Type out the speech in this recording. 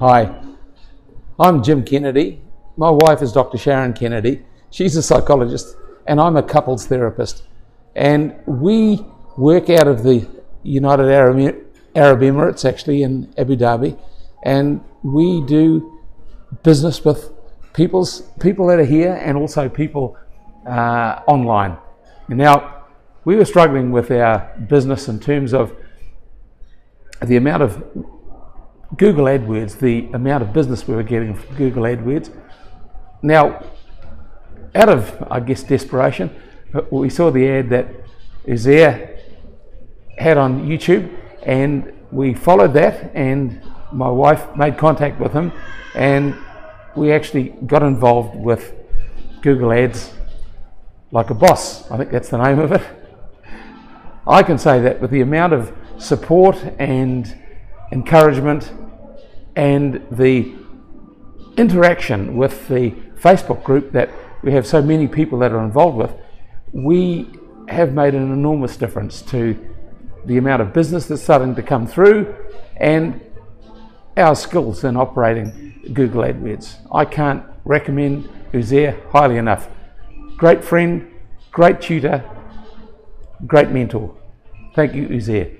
Hi, I'm Jim Kennedy. My wife is Dr. Sharyn Kennedy. She's a psychologist, and I'm a couples therapist. And we work out of the United Arab, Arab Emirates, actually, in Abu Dhabi, and we do business with people's people that are here and also people uh, online. Now, we were struggling with our business in terms of the amount of Google AdWords, the amount of business we were getting from Google AdWords. Now, out of, I guess, desperation, uh, we saw the ad that Uzair had on YouTube, and we followed that, and my wife made contact with him, and we actually got involved with Google Ads like a boss. I think that's the name of it. I can say that with the amount of support and encouragement and the interaction with the Facebook group that we have so many people that are involved with, we have made an enormous difference to the amount of business that's starting to come through and our skills in operating Google AdWords. I can't recommend Uzair highly enough. Great friend, great tutor, great mentor. Thank you, Uzair.